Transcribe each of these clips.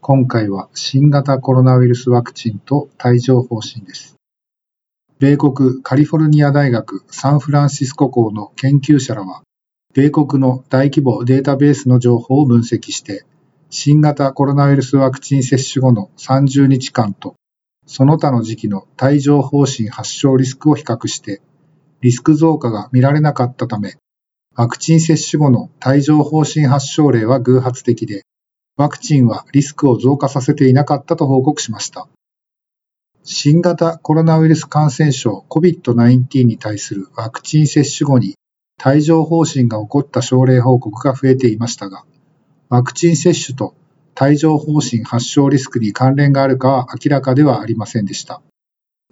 今回は新型コロナウイルスワクチンと帯状疱疹です。米国カリフォルニア大学サンフランシスコ校の研究者らは、米国の大規模データベースの情報を分析して、新型コロナウイルスワクチン接種後の30日間と、その他の時期の帯状疱疹発症リスクを比較して、リスク増加が見られなかったため、ワクチン接種後の帯状疱疹発症例は偶発的で、ワクチンはリスクを増加させていなかったと報告しました。新型コロナウイルス感染症 COVID-19 に対するワクチン接種後に帯状疱疹が起こった症例報告が増えていましたが、ワクチン接種と帯状疱疹発症リスクに関連があるかは明らかではありませんでした。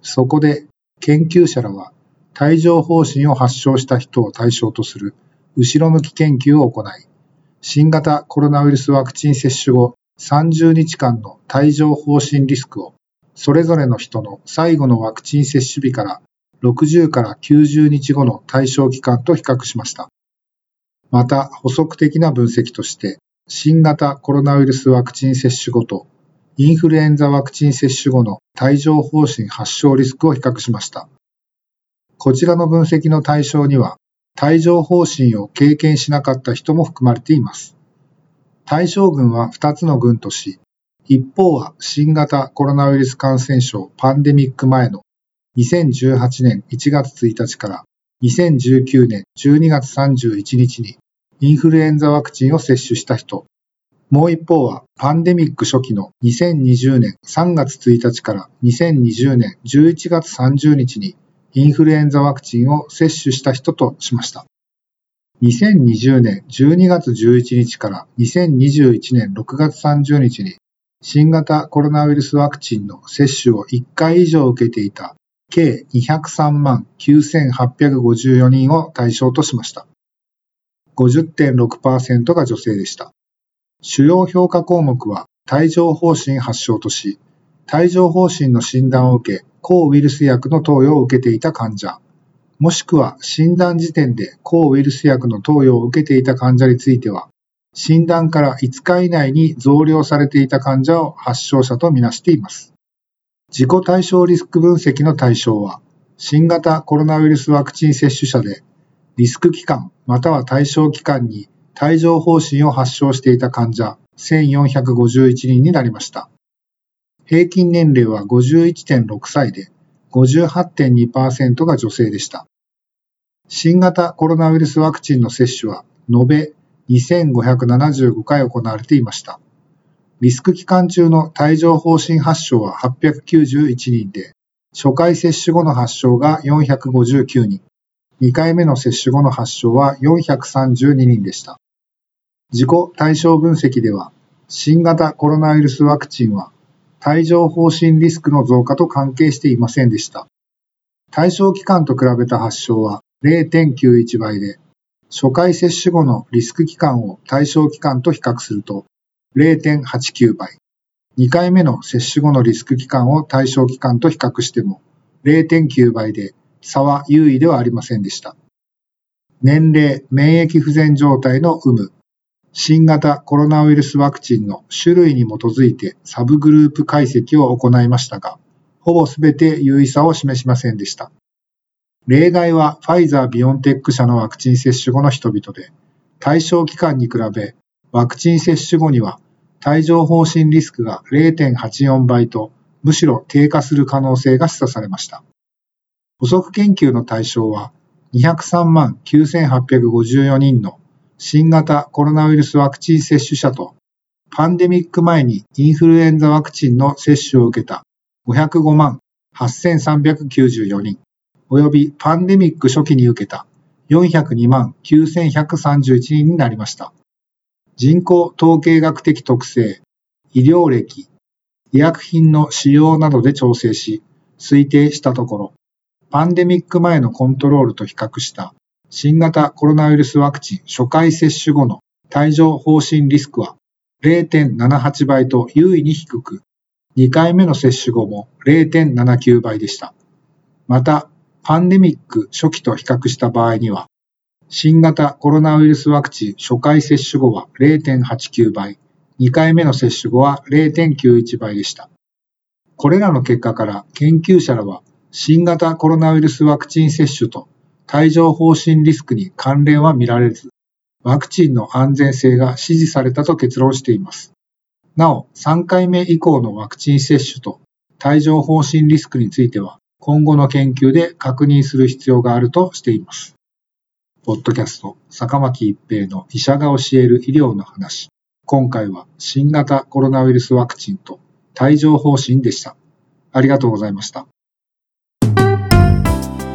そこで研究者らは帯状疱疹を発症した人を対象とする後ろ向き研究を行い、新型コロナウイルスワクチン接種後30日間の帯状疱疹リスクをそれぞれの人の最後のワクチン接種日から60から90日後の対象期間と比較しました。また、補足的な分析として、新型コロナウイルスワクチン接種後とインフルエンザワクチン接種後の帯状疱疹発症リスクを比較しました。こちらの分析の対象には、帯状疱疹を経験しなかった人も含まれています。対象群は2つの群とし、一方は新型コロナウイルス感染症パンデミック前の2018年1月1日から2019年12月31日にインフルエンザワクチンを接種した人、もう一方はパンデミック初期の2020年3月1日から2020年11月30日にインフルエンザワクチンを接種した人としました。2020年12月11日から2021年6月30日に新型コロナウイルスワクチンの接種を1回以上受けていた計203万9854人を対象としました。50.6%が女性でした。主要評価項目は帯状疱疹発症とし、帯状疱疹の診断を受け、抗ウイルス薬の投与を受けていた患者、もしくは診断時点で抗ウイルス薬の投与を受けていた患者については、診断から5日以内に増量されていた患者を発症者とみなしています。自己対象リスク分析の対象は、新型コロナウイルスワクチン接種者で、リスク期間または対象期間に帯状疱疹を発症していた患者1451人になりました。平均年齢は51.6歳で、58.2%が女性でした。新型コロナウイルスワクチンの接種は、延べ2575回行われていました。リスク期間中の帯状疱疹発症は891人で、初回接種後の発症が459人、2回目の接種後の発症は432人でした。自己対象分析では、新型コロナウイルスワクチンは帯状疱疹リスクの増加と関係していませんでした。対象期間と比べた発症は0.91倍で、初回接種後のリスク期間を対象期間と比較すると0.89倍。2回目の接種後のリスク期間を対象期間と比較しても0.9倍で差は優位ではありませんでした。年齢、免疫不全状態の有無、新型コロナウイルスワクチンの種類に基づいてサブグループ解析を行いましたが、ほぼすべて優位さを示しませんでした。例外はファイザー・ビオンテック社のワクチン接種後の人々で、対象期間に比べ、ワクチン接種後には帯状疱疹リスクが0.84倍と、むしろ低下する可能性が示唆されました。補足研究の対象は、203万9854人の新型コロナウイルスワクチン接種者と、パンデミック前にインフルエンザワクチンの接種を受けた505万8394人。及びパンデミック初期に受けた402万9131人になりました。人口統計学的特性医療歴、医薬品の使用などで調整し、推定したところ、パンデミック前のコントロールと比較した新型コロナウイルスワクチン初回接種後の帯状疱疹リスクは0.78倍と優位に低く、2回目の接種後も0.79倍でした。また、パンデミック初期と比較した場合には、新型コロナウイルスワクチン初回接種後は0.89倍、2回目の接種後は0.91倍でした。これらの結果から研究者らは新型コロナウイルスワクチン接種と帯状疱疹リスクに関連は見られず、ワクチンの安全性が支持されたと結論しています。なお、3回目以降のワクチン接種と帯状疱疹リスクについては、今後の研究で確認する必要があるとしています。ポッドキャスト、坂巻一平の医者が教える医療の話。今回は新型コロナウイルスワクチンと帯状疱疹でした。ありがとうございました。